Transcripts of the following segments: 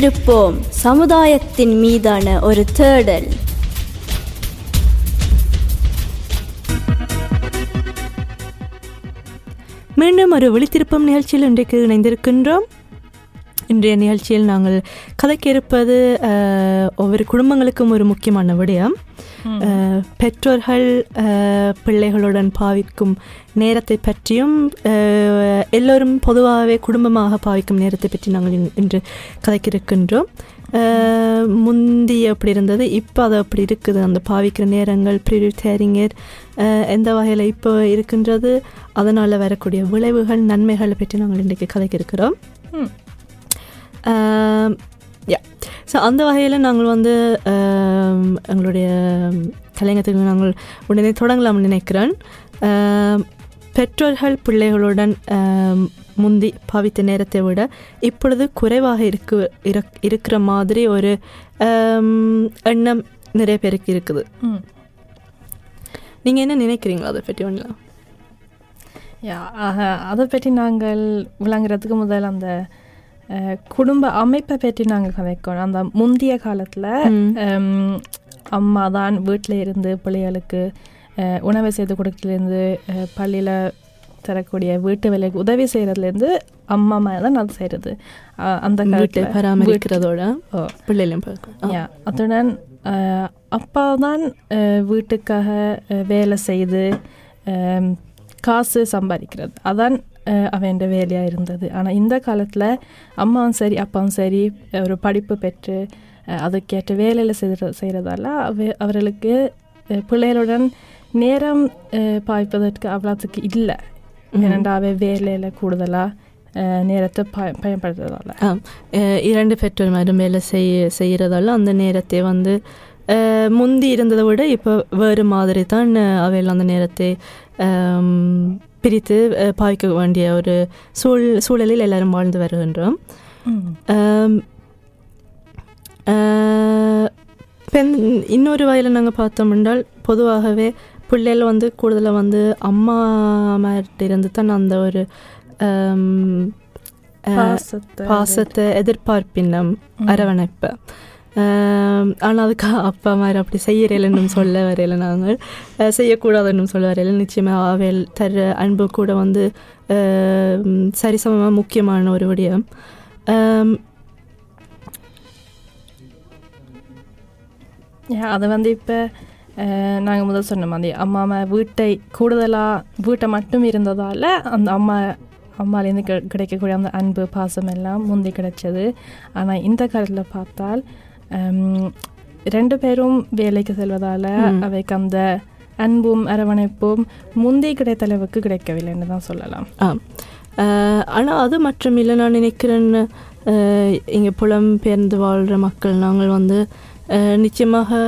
விழித்திருப்போம் சமுதாயத்தின் மீதான ஒரு தேடல். மீண்டும் ஒரு விழித்திருப்பம் நிகழ்ச்சியில் இன்றைக்கு இணைந்திருக்கின்றோம். இன்றைய நிகழ்ச்சியில் நாங்கள் கதைக்க இருப்பது அஹ், ஒவ்வொரு குடும்பங்களுக்கும் ஒரு முக்கியமான விடயம். பெற்றோர்கள் பிள்ளைகளுடன் பாவிக்கும் நேரத்தை பற்றியும் எல்லோரும் பொதுவாகவே குடும்பமாக பாவிக்கும் நேரத்தை பற்றி நாங்கள் இன்- இன்று கதைக்க இருக்கின்றோம் அஹ், முந்தி அப்படி இருந்தது இப்போ அது அப்படி இருக்குது. அந்த பாவிக்கிற நேரங்கள் ப்ரிரிட்டேரிங்கர் எந்த வகையில் இப்போ இருக்கின்றது அதனால் வரக்கூடிய விளைவுகள் நன்மைகளை பற்றி நாங்கள் இன்றைக்கு கதைக்க இருக்கிறோம் யா ஸோ அந்த வகையில் நாங்கள் வந்து ஆம், எங்களுடைய கலைஞத்துக்கு நாங்கள் உடனே தொடங்கலாம்னு நினைக்கிறேன். ஆம், பெற்றோர்கள் பிள்ளைகளுடன் முந்தி பாவித்த நேரத்தை விட இப்பொழுது குறைவாக இருக்கு இருக்- இருக்கிற மாதிரி ஒரு எண்ணம் நிறைய பேருக்கு இருக்குது. நீங்கள் என்ன நினைக்கிறீங்களா அதை பற்றி ஒன்றலாம் யா அதை பற்றி நாங்கள் விளங்குறதுக்கு முதல் அந்த குடும்ப அமைப்பை பற்றி நாங்கள் கதைக்கணும் அந்த முந்தைய காலத்தில். அம்மா தான் வீட்டில் இருந்து பிள்ளைகளுக்கு உணவை செய்து கொடுக்கறதுலேருந்து பள்ளியில் தரக்கூடிய வீட்டு வேலைக்கு உதவி செய்கிறதுலேருந்து அம்மா தான் அது செய்கிறது அந்த வீட்டை பராமரிக்கிறதோட பிள்ளைகளையும் பார்க்கும் அஹ், அப்பா தான் வீட்டுக்காக வேலை செய்து காசு சம்பாதிக்கிறது. அதான் அவன் வேலையாக இருந்தது ஆனால் இந்த காலத்தில் அம்மாவும் சரி அப்பாவும் சரி ஒரு படிப்பு பெற்று அதுக்கேற்ற வேலையில் செய்கிற செய்கிறதால அவ அவர்களுக்கு பிள்ளைகளுடன் நேரம் பாய்ப்பதற்கு அவ்வளோத்துக்கு இல்லை ஏனென்றால் அவை வேலையில் கூடுதலாக நேரத்தை ப பயன்படுத்துறதால இரண்டு பெற்றோர் மேலும் வேலை செய்ய செய்கிறதால அந்த நேரத்தை வந்து முந்தி இருந்ததை விட இப்போ வேறு மாதிரி தான் அவையில் அந்த நேரத்தை பிரித்து அஹ், பாவிக்க வேண்டிய ஒரு சூழ் சூழலில் எல்லாரும் வாழ்ந்து வருகின்றோம். பெண் இன்னொரு வகையில் நாங்கள் பார்த்தோம் என்றால் பொதுவாகவே பிள்ளைகள் வந்து கூடுதலாக வந்து அம்மா இருந்து தான் அந்த ஒரு பாசத்தை எதிர்பார்ப்பினம் அரவணைப்பு. ஆனால் அதுக்கு அப்பா மாதிரி அப்படி செய்யறேன்னு சொல்ல வரையில நாங்கள். செய்யக்கூடாதுன்னு சொல்ல வரையில நிச்சயமாக அவையில் தர அன்பு கூட வந்து சரிசமமாக முக்கியமான ஒரு விடயம். அது வந்து இப்போ நாங்கள் முதல் சொன்ன மாதிரி அம்மா அம்மா வீட்டை கூடுதலாக வீட்டை மட்டும் இருந்ததால் அந்த அம்மா அம்மாலேருந்து கிடைக்கக்கூடிய அந்த அன்பு பாசம் எல்லாம் முந்தி கிடைச்சது. ஆனால் இந்த காலத்தில் பார்த்தால் ரெண்டு பேரும் வேலைக்கு செல்வதால். அவைக்கு அந்த அன்பும் அரவணைப்பும் முந்தி கிடைத்த அளவுக்கு கிடைக்கவில்லைன்னு தான் சொல்லலாம் ஆனால் அது மற்றும் இல்லை நான் நினைக்கிறேன் இங்கே புலம்பெயர்ந்து வாழ்கிற மக்கள் நாங்கள் வந்து நிச்சயமாக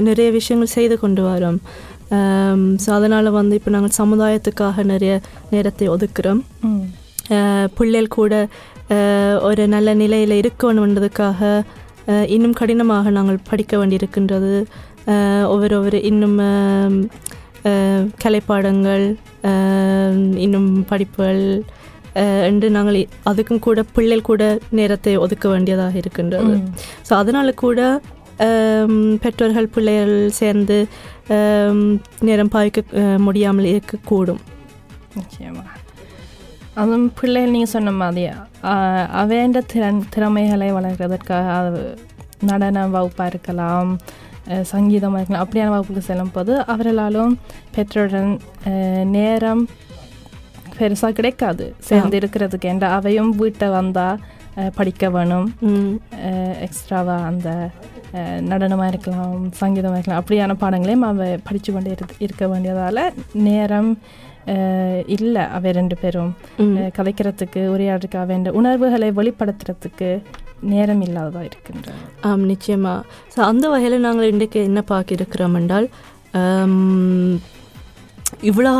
நிறைய விஷயங்கள் செய்து கொண்டு வரோம் ஸோ அதனால் வந்து இப்போ நாங்கள் சமுதாயத்துக்காக நிறைய நேரத்தை ஒதுக்குறோம் பிள்ளைகள் கூட ஒரு நல்ல நிலையில் இருக்கணுன்றதுக்காக இன்னும் கடினமாக நாங்கள் படிக்க வேண்டியிருக்கின்றது. ஒவ்வொரு ஒவ்வொரு இன்னும் கலைப்பாடங்கள் இன்னும் படிப்புகள் என்று நாங்கள் அதுக்கும் கூட பிள்ளைகள் கூட நேரத்தை ஒதுக்க வேண்டியதாக இருக்கின்றது. ஸோ அதனால கூட பெற்றோர்கள் பிள்ளைகள் சேர்ந்து நேரம் பாய்க்க முடியாமல் இருக்கக்கூடும். நிச்சயமா அதுவும் பிள்ளைகள் நீங்கள் சொன்ன மாதிரி அவேண்ட திறன் திறமைகளை வளர்க்கிறதற்காக நடன வகுப்பாக இருக்கலாம் சங்கீதமாக இருக்கலாம் அப்படியான வகுப்புக்கு செல்லும் போது அவர்களாலும் பெற்றோருடன் நேரம் பெருசாக கிடைக்காது சேர்ந்து இருக்கிறதுக்கு என்ற அவையும் வீட்டை வந்தால் படிக்க வேணும் எக்ஸ்ட்ராவாக அந்த நடனமாக இருக்கலாம் சங்கீதமாக இருக்கலாம் அப்படியான பாடங்களையும் அவ படித்து கொண்டே இரு- இருக்க வேண்டியதால் நேரம் இல்லை அவை ரெண்டு பேரும். கதைக்கிறதுக்கு உரையாடுறதுக்கு அவன் உணர்வுகளை வெளிப்படுத்துறதுக்கு நேரம் இல்லாததாக இருக்கின்றது ஆம் நிச்சயமாக ஸோ அந்த வகையில் நாங்கள் இன்றைக்கு என்ன பார்க்க இருக்கிறோம் என்றால் இவ்வளோ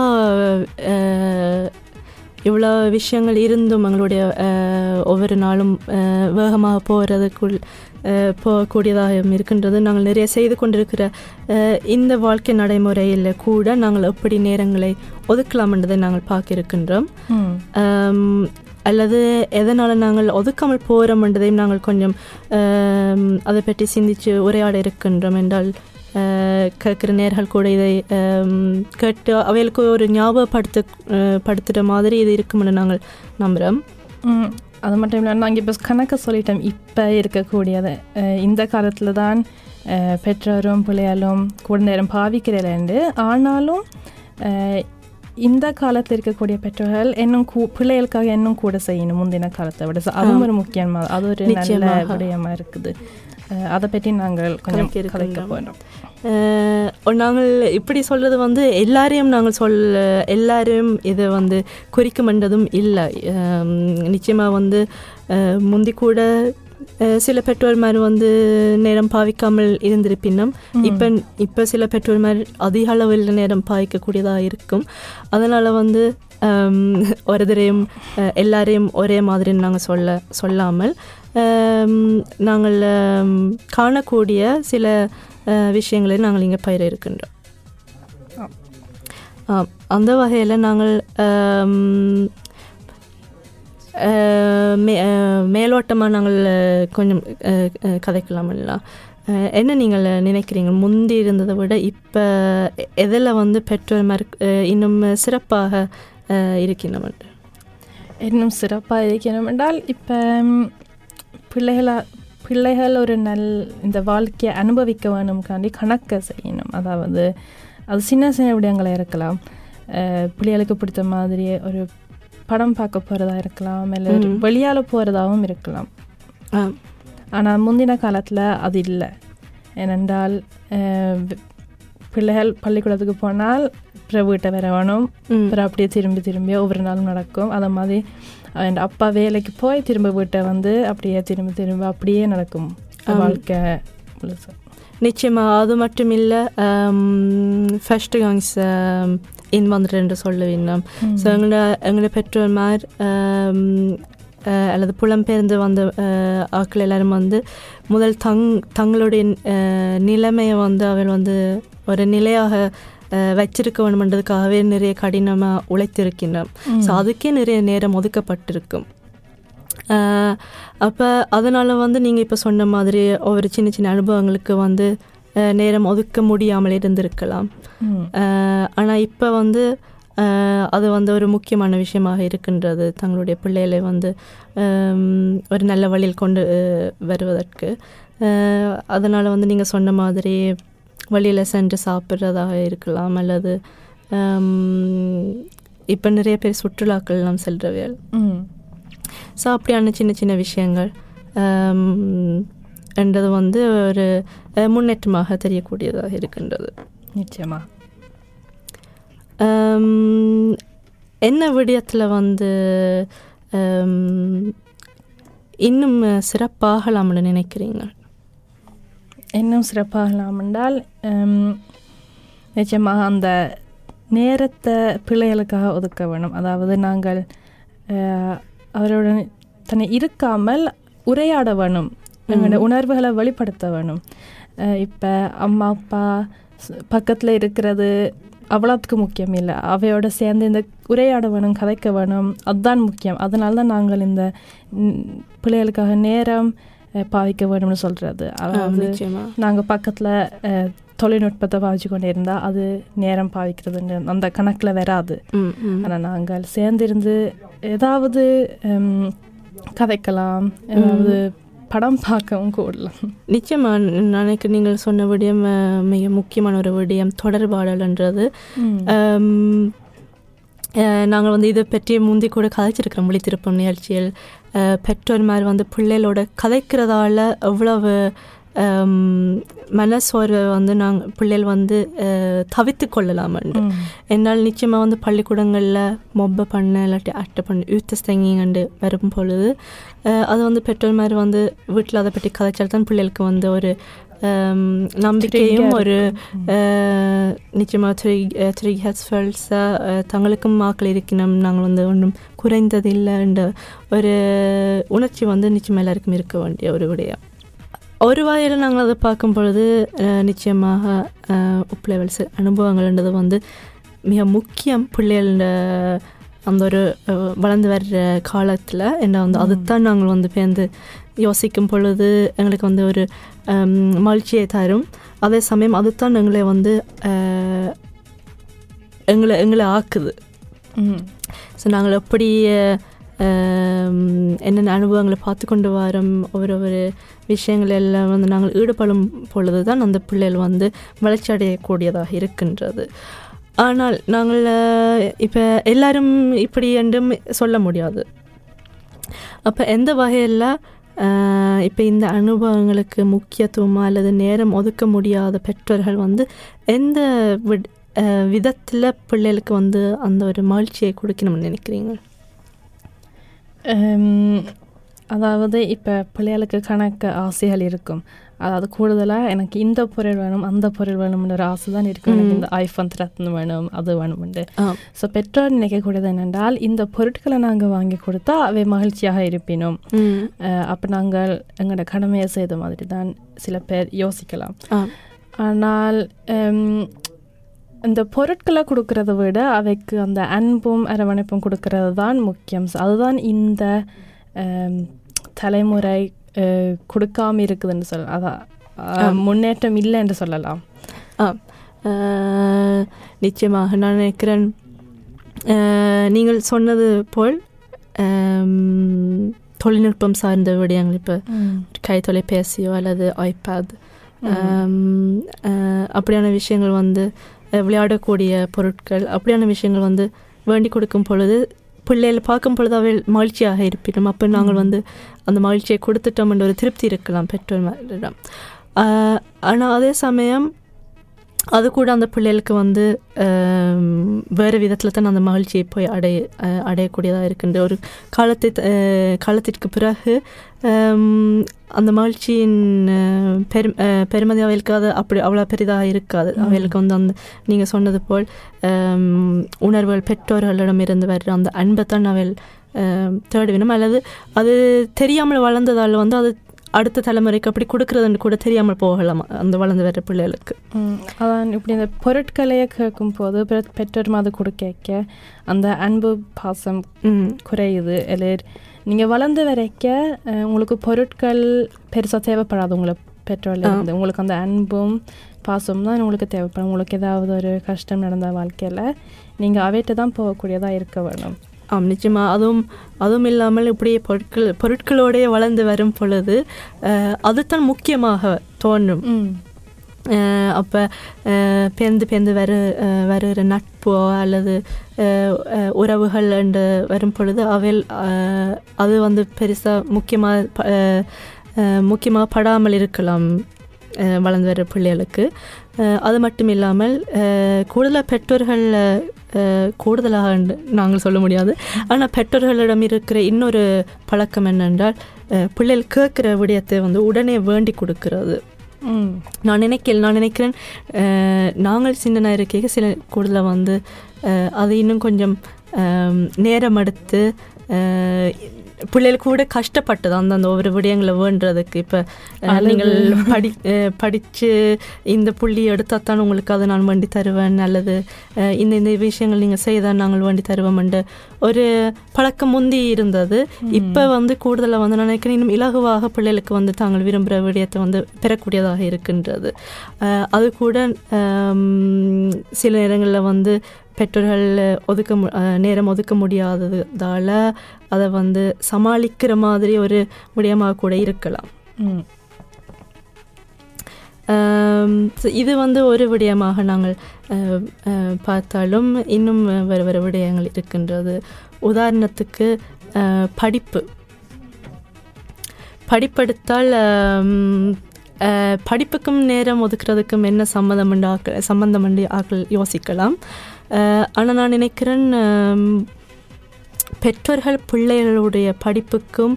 இவ்வளோ விஷயங்கள் இருந்தும் எங்களுடைய ஒவ்வொரு நாளும் வேகமாக போகிறதுக்குள் போகக்கூடியதாக இருக்கின்றது. நாங்கள் நிறைய செய்து கொண்டிருக்கிற இந்த வாழ்க்கை நடைமுறையில் கூட நாங்கள் எப்படி நேரங்களை ஒதுக்கலாம் என்றதை நாங்கள் பார்க்க இருக்கின்றோம் அல்லது எதனால் நாங்கள் ஒதுக்காமல் போகிறோம்ன்றதையும் நாங்கள் கொஞ்சம் அதை பற்றி சிந்தித்து உரையாட இருக்கின்றோம் என்றால் கேட்கிற நேர்கள் கூட இதை கேட்டு அவைகளுக்கு ஒரு ஞாபகப்படுத்த படுத்துகிற மாதிரி இது இருக்கும்னு நாங்கள் நம்புகிறோம் அது மட்டும் இல்லை நாங்கள் இப்போ கணக்கு சொல்லிட்டோம் இப்போ இருக்கக்கூடியது இந்த காலத்தில் தான் பெற்றோரும் பிள்ளைகளும் கூட நேரம் பாவிக்கிறேன்ண்டு ஆனாலும் இந்த காலத்தில் இருக்கக்கூடிய பெற்றோர்கள் இன்னும் கூ பிள்ளைகளுக்காக இன்னும் கூட செய்யணும் முந்தின காலத்தை விட அதுவும் ஒரு முக்கியமாக அது ஒரு நல்ல நிச்சயமாக. விடயமா இருக்குது அதை பற்றி நாங்கள் கொஞ்சம் கலைக்க. போகிறோம் நாங்கள் இப்படி சொல்கிறது வந்து எல்லாரையும் நாங்கள் சொல்ல எல்லாரையும் இதை வந்து குறிக்குமென்றதும் இல்லை நிச்சயமாக வந்து முந்தி கூட சில பெற்றோர்மார் வந்து நேரம் பாவிக்காமல் இருந்திருப்பினும் இப்போ இப்போ சில பெற்றோர்மார் அதிக அளவில் நேரம் பாவிக்கக்கூடியதாக இருக்கும். அதனால் வந்து ஆஹ், எல்லாரையும் ஒரே மாதிரி நாங்கள் சொல்ல சொல்லாமல் நாங்கள் காணக்கூடிய சில விஷயங்களை நாங்கள் இங்கே பயிர இருக்கின்றோம். அந்த வகையில் நாங்கள் மே மேலோட்டமாக நாங்கள் கொஞ்சம் கதைக்கலாம் என்ன நீங்கள் நினைக்கிறீங்க? முந்தி இருந்ததை விட இப்போ எதில் வந்து பெற்றோர் மறுக் இன்னும் சிறப்பாக ஆஹ், இன்னும் சிறப்பாக இருக்கணும் என்றால் இப்போ பிள்ளைகளா பிள்ளைகள் ஒரு நல் இந்த வாழ்க்கையை அனுபவிக்க வேணும்காண்டி கணக்கை செய்யணும். அதாவது அது சின்ன சின்ன விடயங்களாக இருக்கலாம். பிள்ளைகளுக்கு பிடித்த மாதிரி ஒரு படம் பார்க்க போகிறதா இருக்கலாம் இல்லை. வெளியால் போகிறதாவும் இருக்கலாம். ஆனால் முந்தின காலத்தில் அது இல்லை ஏனென்றால் பிள்ளைகள் பள்ளிக்கூடத்துக்கு போனால் அப்புறம் வீட்டை வர வேணும் ம். அப்புறம் அப்படியே திரும்பி திரும்பி ஒவ்வொரு நாளும் நடக்கும் அதை மாதிரி என் அப்பா வேலைக்கு போய் திரும்ப வீட்டை வந்து அப்படியே திரும்ப திரும்ப அப்படியே நடக்கும். வாழ்க்கை. நிச்சயமாக அது மட்டும் இல்லை ஃபர்ஸ்ட் காங்ஸ் இன்வந்தர் என்று சொல்ல வேண்டும். ம். ஸோ எங்களோட எங்களோட பெற்றோர்மார் அல்லது புலம்பெயர்ந்து வந்த அஹ், ஆட்கள் எல்லாரும் வந்து முதல் தங் தங்களுடைய நிலைமையை வந்து அவர் வந்து ஒரு நிலையாக வச்சிருக்க வேணுமென்றதுக்காகவே நிறைய கடினமாக உழைத்திருக்கின்றோம். ஸோ அதுக்கே நிறைய நேரம் ஒதுக்கப்பட்டிருக்கும். அப்போ அதனால் வந்து நீங்கள் இப்போ சொன்ன மாதிரி ஒவ்வொரு சின்ன சின்ன அனுபவங்களுக்கு வந்து நேரம் ஒதுக்க முடியாமல் இருந்திருக்கலாம். ஆனால் இப்போ வந்து அது வந்து ஒரு முக்கியமான விஷயமாக இருக்கின்றது தங்களுடைய பிள்ளைகளை வந்து ஒரு நல்ல வழியில் கொண்டு வருவதற்கு அதனால் வந்து நீங்கள் சொன்ன மாதிரி வழியில் சென்று சாப்பிட்றதாக இருக்கலாம் அல்லது இப்போ நிறைய பேர் சுற்றுலாக்கள் எல்லாம் செல்றவைகள் ம். ஸோ அப்படியான சின்ன சின்ன விஷயங்கள் ஹம், என்றது வந்து ஒரு அஹ், முன்னேற்றமாக தெரியக்கூடியதாக இருக்கின்றது. நிச்சயமா. ஹம், என்ன விடயத்தில் வந்து ஹம், இன்னும் சிறப்பாகலாம்னு நினைக்கிறீங்க இன்னும் சிறப்பாகலாம் என்றால் நிச்சயமாக அந்த நேரத்தை பிள்ளைகளுக்காக ஒதுக்க வேணும் அதாவது நாங்கள் அஹ், அவருடன் தன்னை இருக்காமல் உரையாட வேணும் எங்களோட உணர்வுகளை வெளிப்படுத்த வேணும் இப்போ அம்மா அப்பா பக்கத்தில் இருக்கிறது அவ்வளோத்துக்கு முக்கியம் இல்லை. அவையோட சேர்ந்து இந்த உரையாட வேணும் கதைக்க வேணும் அதுதான் முக்கியம். அதனால தான் நாங்கள் இந்த பிள்ளைகளுக்காக நேரம் பாவிக்க வேணும்னு சொல்கிறது அதாவது நாங்கள் பக்கத்தில் தொழில்நுட்பத்தை பாவிச்சு கொண்டு இருந்தால் அது நேரம் பாவிக்கிறதுன்னு அந்த கணக்கில் வராது. ஆனால் நாங்கள் சேர்ந்திருந்து ஏதாவது கதைக்கலாம் ஏதாவது படம் பார்க்கவும் கூடலாம். நிச்சயமா நினைக்க நீங்கள் சொன்ன விடயம் மிக முக்கியமான ஒரு விடயம் தொடர்பாடல்ன்றது. நாங்கள் வந்து இதை பற்றி முந்தி கூட கதைச்சிருக்கிறோம் மொழி திருப்பம் நிகழ்ச்சியில் பெற்றோர்மார் வந்து பிள்ளைகளோட கதைக்கிறதால எவ்வளவு மனசோர்வை வந்து நாங்கள் பிள்ளைகள் வந்து அஹ், தவிர்த்து கொள்ளலாம் என்னால் நிச்சயமாக வந்து பள்ளிக்கூடங்களில் மொப்பை பண்ண இல்லாட்டி அட்டை பண்ண யூத்த ஸ்தங்கிங்கண்டு வரும் பொழுது அது வந்து பெற்றோர் மாதிரி வந்து வீட்டில் அதை பற்றி கதைச்சால் தான் பிள்ளைகளுக்கு வந்து ஒரு நம்பிக்கையும் ஒரு நிச்சயமாக த்ரீ த்ரீ ஹெஸ்ஃபல்ஸாக தங்களுக்கும் மாக்கள் இருக்கணும் நாங்கள் வந்து ஒன்றும் குறைந்ததில்லைன்ற ஒரு உணர்ச்சி வந்து நிச்சயமாக எல்லாருக்கும் இருக்க வேண்டிய ஒரு விடயம். ஒரு வகையில் நாங்கள் அதை பார்க்கும் பொழுது நிச்சயமாக உப் லெவல்ஸ் அனுபவங்கள்ன்றது வந்து மிக முக்கியம் பிள்ளைகள அந்த ஒரு வளர்ந்து வர்ற காலத்தில். என்ன வந்து அதுதான் நாங்கள் வந்து பேர்ந்து யோசிக்கும் பொழுது எங்களுக்கு வந்து ஒரு மகிழ்ச்சியை தரும். அதே சமயம் அதுதான் எங்களை வந்து எங்களை எங்களை ஆக்குது. ஸோ நாங்கள் எப்படி ஆம், என்னென்ன அனுபவங்களை பார்த்து கொண்டு வரோம் ஒரு ஒரு விஷயங்கள் எல்லாம் வந்து நாங்கள் ஈடுபடும் பொழுது தான் அந்த பிள்ளைகள் வந்து வளர்ச்சி அடையக்கூடியதாக இருக்கின்றது ஆனால் நாங்கள் இப்போ எல்லாரும் இப்படி என்றும் சொல்ல முடியாது அப்போ எந்த வகையில் இப்போ இந்த அனுபவங்களுக்கு முக்கியத்துவமாக அல்லது நேரம் ஒதுக்க முடியாத பெற்றோர்கள் வந்து எந்த விட் விதத்தில் பிள்ளைகளுக்கு வந்து அந்த ஒரு மகிழ்ச்சியை கொடுக்கணும்னு நினைக்கிறீங்க அதாவது இப்போ பிள்ளைகளுக்கு கணக்கு ஆசைகள் இருக்கும் அதாவது கூடுதலாக எனக்கு இந்த பொருள் வேணும் அந்த பொருள் வேணும்னு ஒரு ஆசை தான் இருக்கும் எனக்கு இந்த ஐஃபோன் திரத்னு வேணும் அது வேணும்னு ஆ. ஸோ பெற்றோர் நினைக்கக்கூடியது என்னென்றால் இந்த பொருட்களை நாங்கள் வாங்கி கொடுத்தா அவை மகிழ்ச்சியாக இருப்பினும் அப்போ நாங்கள் எங்களோட கடமையை செய்த மாதிரி தான் சில பேர் யோசிக்கலாம் ஆனால் இந்த பொருட்களை கொடுக்கறத விட அவைக்கு அந்த அன்பும் அரவணைப்பும் கொடுக்கறது தான் முக்கியம். அதுதான் இந்த தலைமுறை கொடுக்காம இருக்குதுன்னு சொல்ல அதான் முன்னேற்றம் இல்லை என்று சொல்லலாம். நிச்சயமாக நான் நினைக்கிறேன் நீங்கள் சொன்னது போல் தொழில்நுட்பம் சார்ந்த விடயங்கள் இப்போ கை தொலைபேசியோ அல்லது ஐபேட் அப்படியான விஷயங்கள் வந்து விளையாடக்கூடிய பொருட்கள் அப்படியான விஷயங்கள் வந்து வேண்டி கொடுக்கும் பொழுது பிள்ளைகள் பார்க்கும் பொழுது அவள் மகிழ்ச்சியாக இருப்பினும் அப்போ நாங்கள் வந்து அந்த மகிழ்ச்சியை கொடுத்துட்டோம் என்ற ஒரு திருப்தி இருக்கலாம் பெற்றோர்களிடம் ஆனால் அதே சமயம் அது கூட அந்த பிள்ளைகளுக்கு வந்து வேறு விதத்தில் தான் அந்த மகிழ்ச்சியை போய் அடைய அடையக்கூடியதாக இருக்கின்ற ஒரு காலத்தை காலத்திற்கு பிறகு அந்த மகிழ்ச்சியின் பெரு பெருமதி அவைகளுக்கு அது அப்படி அவ்வளோ பெரிதாக இருக்காது. அவைகளுக்கு வந்து அந்த நீங்கள் சொன்னது போல் உணர்வுகள் பெற்றோர்களிடம் இருந்து வர்ற அந்த அன்பை தான் அவைகள் தேடுவினும். அல்லது அது தெரியாமல் வளர்ந்ததால் வந்து அது அடுத்த தலைமுறைக்கு அப்படி கொடுக்குறதுன்னு கூட தெரியாமல் போகலாம் அந்த வளர்ந்து வர்ற பிள்ளைகளுக்கு. அதான் இப்படி இந்த பொருட்களையே கேட்கும் போது பெற்றோர் மாது கொடுக்க அந்த அன்பு பாசம் குறையுது இல்லை நீங்கள் வளர்ந்து வரைக்க உங்களுக்கு பொருட்கள் பெருசாக தேவைப்படாது உங்களை பெற்றோர்ல இருந்து. உங்களுக்கு அந்த அன்பும் பாசமும் தான் உங்களுக்கு தேவைப்படும். உங்களுக்கு ஏதாவது ஒரு கஷ்டம் நடந்த வாழ்க்கையில் நீங்கள் அவைகிட்ட தான் போகக்கூடியதாக இருக்க வேணும். ஆம் நிச்சயமாக அதுவும் அதுவும் இல்லாமல் இப்படியே பொருட்கள் பொருட்களோடயே வளர்ந்து வரும் பொழுது அதுதான் முக்கியமாக தோன்றும். அப்போ அஹ், பேர்ந்து பேர்ந்து வர வருகிற நட்போ அல்லது உறவுகள் என்று வரும் பொழுது அஹ், அது வந்து பெருசாக முக்கியமாக முக்கியமாக படாமல் இருக்கலாம் வளர்ந்து வர பிள்ளைகளுக்கு. அது மட்டும் இல்லாமல் கூடுதலாக பெற்றோர்கள் கூடுதலாக நாங்கள் சொல்ல முடியாது. ஆனால் பெற்றோர்களிடம் இருக்கிற இன்னொரு பழக்கம் என்னென்றால் பிள்ளைகள் கேட்குற விடயத்தை வந்து உடனே வேண்டி கொடுக்கிறது. நான் நினைக்கல நான் நினைக்கிறேன் நாங்கள் சின்ன இருக்கைக்கு சில கூடுதலாக வந்து அது இன்னும் கொஞ்சம் நேரம் எடுத்து பிள்ளைகள் கூட கஷ்டப்பட்டது அந்த அந்த ஒவ்வொரு விடயங்களை வேண்டுறதுக்கு. இப்போ நீங்கள் படி படிச்சு இந்த புள்ளி எடுத்தால் தான் உங்களுக்கு அதை நான் வேண்டி தருவேன் அல்லது இந்த இந்த விஷயங்கள் நீங்கள் செய்தால் நாங்கள் வேண்டி தருவோம்ன்ற ஒரு பழக்கம் முந்தி இருந்தது. இப்போ வந்து கூடுதலாக வந்து நான் நினைக்கிறேன் இன்னும் இலகுவாக பிள்ளைகளுக்கு வந்து தாங்கள் விரும்புகிற விடயத்தை வந்து பெறக்கூடியதாக இருக்கின்றது. அது கூட சில நேரங்களில் வந்து பெற்றோர்கள் ஒதுக்க மு- நேரம் ஒதுக்க முடியாததால் அதை வந்து சமாளிக்கிற மாதிரி ஒரு விடயமாக கூட இருக்கலாம். இது வந்து ஒரு விடயமாக நாங்கள் பார்த்தாலும் இன்னும் வேறு வேறு விடயங்கள் இருக்கின்றது. உதாரணத்துக்கு படிப்பு. படிப்பெடுத்தால் படிப்புக்கும் நேரம் ஒதுக்குறதுக்கும் என்ன சம்மந்தம் சம்பந்தம் உண்டு ஆக்கள் யோசிக்கலாம். ஆனால் நான் நினைக்கிறேன் பெற்றோர்கள் பிள்ளைகளுடைய படிப்புக்கும்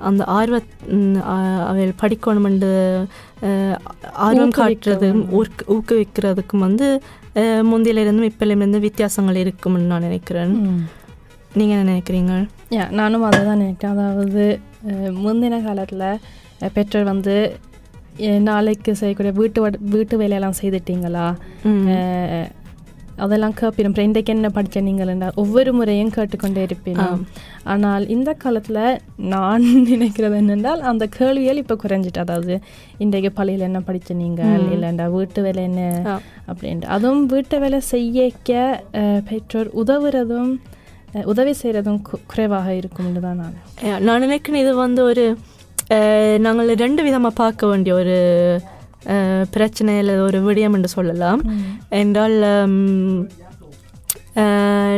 அந்த ஆர்வ ம், அ- அவைகள் படிக்கணும் என்று அஹ், ஆர்வம் காட்டுறதும் ஊர்க்- ஊக்குவிக்கிறதுக்கும் வந்து முந்தியிலிருந்தும் இப்பிலிருந்து வித்தியாசங்கள் இருக்கும்னு நான் நினைக்கிறேன். நீங்கள் என்ன நினைக்கிறீங்க? யா நானும் அதை தான் நினைக்கிறேன். அதாவது முந்தின காலத்தில் பெற்றோர் வந்து நாளைக்கு செய்யக்கூடிய வீட்டு வட- வீட்டு வேலையெல்லாம் செய்துட்டீங்களா? அதெல்லாம் கேட்பினும் அப்புறம் இன்றைக்கு என்ன படிச்ச நீங்கள் என்றால் ஒவ்வொரு முறையும் கேட்டுக்கொண்டே இருப்பினும் ஆனால் இந்த காலத்தில் நான் நினைக்கிறது என்னென்றால் அந்த கேள்விகள் இப்போ குறைஞ்சிட்டு அதாவது இன்றைக்கு பள்ளியில் என்ன படிச்ச நீங்கள் இல்லைண்டா வீட்டு வேலை என்ன. அப்படின்ட்டு. அதுவும் வீட்டு வேலை செய்யக்க பெற்றோர் உதவுறதும் உதவி செய்கிறதும் குறைவாக இருக்கும்னு தான் நான். நான் நினைக்கிறேன் இது வந்து ஒரு நாங்கள் ரெண்டு விதமாக பார்க்க வேண்டிய ஒரு அஹ், பிரச்சனை அல்லது ஒரு விடயம் என்று சொல்லலாம். என்றால்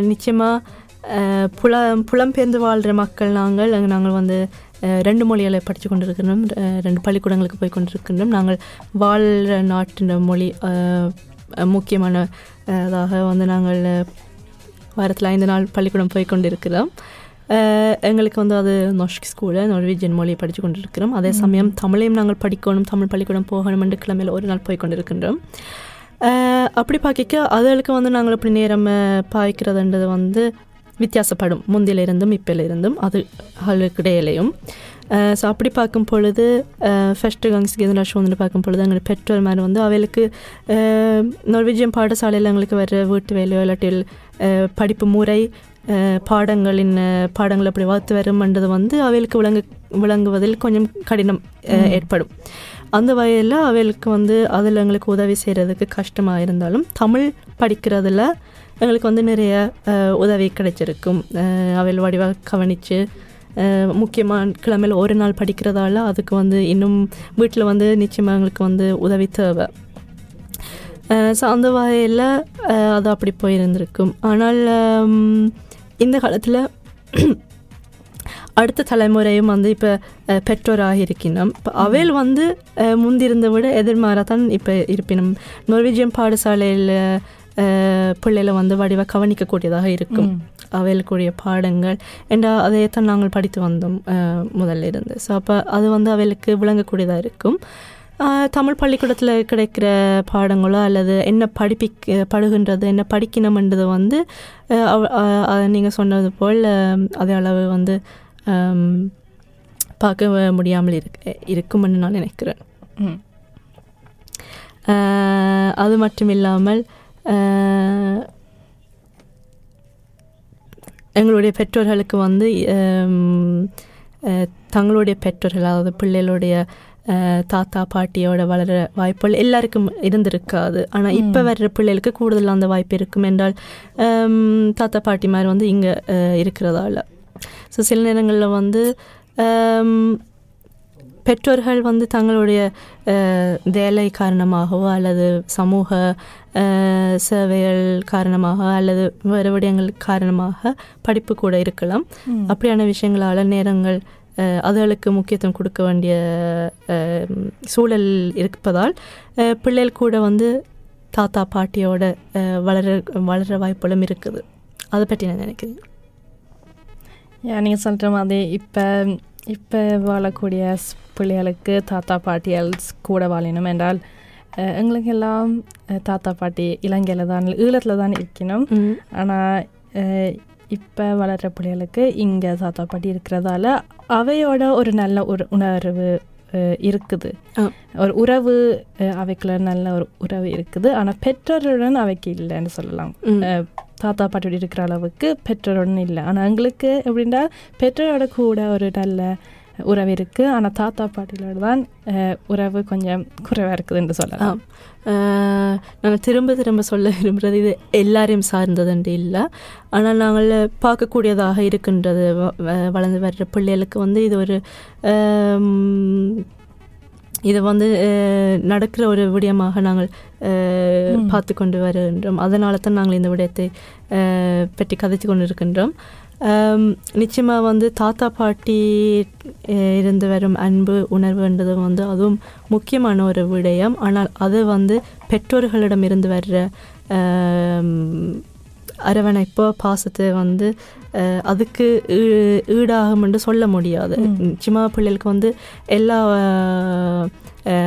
நிச்சயமாக புல புலம்பெயர்ந்து வாழ்கிற மக்கள் நாங்கள் நாங்கள் வந்து ரெண்டு மொழிகளை படித்து கொண்டிருக்கிறோம் அஹ், ரெண்டு பள்ளிக்கூடங்களுக்கு போய் கொண்டிருக்கின்றோம். நாங்கள் வாழ்கிற நாட்டின் மொழி முக்கியமான அதாக வந்து நாங்கள் வாரத்தில் ஐந்து நாள் பள்ளிக்கூடம் போய் கொண்டிருக்கிறோம். எங்களுக்கு வந்து அது நொஷ்க் ஸ்கூலில் நார்வீஜியன் மொழியை படித்து கொண்டிருக்கிறோம். அதே சமயம் தமிழையும் நாங்கள் படிக்கணும் தமிழ் பள்ளிக்கூடம் போகணும் என்று கிழமையில் ஒரு நாள் போய் கொண்டிருக்கின்றோம். அஹ் அப்படி பார்க்க அதுகளுக்கு வந்து நாங்கள் அப்படி நேரம் அஹ், பாய்க்கிறதுன்றது வந்து வித்தியாசப்படும். முந்தியிலிருந்தும் இருந்தும் அது இடையிலையும். ஸோ அப்படி பார்க்கும் பொழுது ஃபஸ்ட்டு கங்ஸ் கீதராஷ் வந்து பார்க்கும் பொழுது எங்கள் பெற்றோர் மாதிரி வந்து அவைகளுக்கு நார்வீஜியன் பாடசாலையில் எங்களுக்கு வர வீட்டு வேலையோ இல்லாட்டில் படிப்பு முறை பாடங்களின் பாடங்கள் அப்படி வகுத்து வரும்ன்றது வந்து அவைகளுக்கு விளங்கு விளங்குவதில் கொஞ்சம் கடினம் ஏற்படும். அந்த வகையில் அவைகளுக்கு வந்து அதில் எங்களுக்கு உதவி செய்கிறதுக்கு கஷ்டமாக இருந்தாலும் தமிழ் படிக்கிறதுல எங்களுக்கு வந்து நிறைய உதவி கிடைச்சிருக்கும். அவைகள் வடிவாக கவனித்து முக்கியமான கிழமையில் ஒரு நாள் படிக்கிறதால அதுக்கு வந்து இன்னும் வீட்டில் வந்து நிச்சயமாக எங்களுக்கு வந்து உதவி தேவை. ஸோ அந்த வகையில் அது அப்படி போயிருந்திருக்கும். ஆனால் இந்த காலத்தில் அடுத்த தலைமுறையும் வந்து இப்போ பெற்றோராக இருக்கினோம். இப்போ அவையில் வந்து முந்திருந்த விட எதிர்மாறாக தான் இப்போ இருப்பினும். நொர்வீஜியன் பாடசாலையில் பிள்ளைகளை வந்து வடிவாக கவனிக்கக்கூடியதாக இருக்கும். அவைகளுக்குரிய பாடங்கள். என்ற அதையத்தான் நாங்கள் படித்து வந்தோம் முதல்ல இருந்து. ஸோ அப்போ அது வந்து அவைகளுக்கு விளங்கக்கூடியதாக இருக்கும். தமிழ் பள்ளிக்கூடத்தில் கிடைக்கிற பாடங்களோ அல்லது என்ன படிப்பிக்க படுகின்றது என்ன படிக்கணும்ன்றது வந்து நீங்கள் சொன்னது போல் அதே அளவு வந்து பார்க்க முடியாமல் இருக்கு இருக்கும்னு நான் நினைக்கிறேன். அது மட்டும் இல்லாமல் எங்களுடைய பெற்றோர்களுக்கு வந்து தங்களுடைய பெற்றோர்கள் அதாவது பிள்ளைகளுடைய தாத்தா பாட்டியோட வளர வாய்ப்புகள் எல்லாருக்கும் இருந்திருக்காது. ஆனால் இப்போ வர்ற பிள்ளைகளுக்கு கூடுதல் அந்த வாய்ப்பு இருக்கும் என்றால் தாத்தா பாட்டி மாதிரி வந்து இங்கே இருக்கிறதால. ஸோ சில நேரங்களில் வந்து பெற்றோர்கள் வந்து தங்களுடைய வேலை காரணமாகவோ அல்லது சமூக சேவைகள் காரணமாக அல்லது வேறு விடயங்கள் காரணமாக படிப்பு கூட இருக்கலாம். அப்படியான விஷயங்களால் நேரங்கள் அதுகளுக்கு முக்கியத்துவம் கொடுக்க வேண்டிய சூழல் இருப்பதால் பிள்ளைகள் கூட வந்து தாத்தா பாட்டியோட வளர வளர வாய்ப்புகளும் இருக்குது. அதை பற்றி நான் நினைக்கிறேன் நீங்கள் சொல்கிற மாதிரி இப்போ இப்போ வாழக்கூடிய பிள்ளைகளுக்கு தாத்தா பாட்டிகள் ஸ் கூட வாழினும் என்றால் எங்களுக்கு எல்லாம் தாத்தா பாட்டி இலங்கையில் தான் ஈழத்தில் தான் இருக்கணும். ஆனால் இப்போ வளர்கிற பிள்ளைகளுக்கு இங்கே தாத்தா பாட்டி இருக்கிறதால அவையோட ஒரு நல்ல ஒரு உணர்வு இருக்குது. ஒரு உறவு அவைக்குள்ள நல்ல ஒரு உறவு இருக்குது. ஆனால் பெற்றோருடன் அவைக்கு இல்லைன்னு சொல்லலாம். தாத்தா பாட்டியோட இருக்கிற அளவுக்கு பெற்றோருடன் இல்லை. ஆனால் எங்களுக்கு எப்படின்னா பெற்றோரோட கூட ஒரு நல்ல உறவு இருக்குது ஆனால் தாத்தா பாட்டியோட தான் உறவு கொஞ்சம் குறைவாக இருக்குதுன்னு சொல்லலாம். நாங்கள் திரும்ப திரும்ப சொல்ல விரும்புகிறது இது எல்லாரையும் சார்ந்ததுண்டு இல்லை. ஆனால் நாங்கள் பார்க்கக்கூடியதாக இருக்கின்றது. வளர்ந்து வர்ற பிள்ளைகளுக்கு வந்து இது ஒரு இது வந்து நடக்கிற ஒரு விடயமாக நாங்கள் பார்த்து கொண்டு வருகின்றோம். அதனால தான் நாங்கள் இந்த விடயத்தை பற்றி கதைத்து கொண்டு இருக்கின்றோம் நிச்சயமாக வந்து தாத்தா பாட்டி இருந்து வரும் அன்பு உணர்வுன்றது வந்து அதுவும் முக்கியமான ஒரு விடயம். ஆனால் அது வந்து பெற்றோர்களிடம் இருந்து வர்ற அரவணைப்போ பாசத்தை வந்து அதுக்கு ஈ- ஈடாகும் என்று சொல்ல முடியாது. நிச்சயமாக பிள்ளைகளுக்கு வந்து எல்லா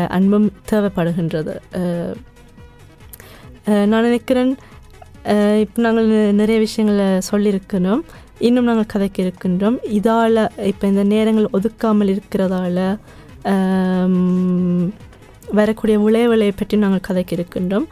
அன்பும் தேவைப்படுகின்றது. நான் நினைக்கிறேன் இப்போ நாங்கள் நிறைய விஷயங்களை சொல்லியிருக்கணும். இன்னும் நாங்கள் கதைக்க இருக்கின்றோம் இதால் இப்போ இந்த நேரங்கள் ஒதுக்காமல் இருக்கிறதால வரக்கூடிய விளைவுகளை பற்றி நாங்கள் கதைக்க இருக்கின்றோம்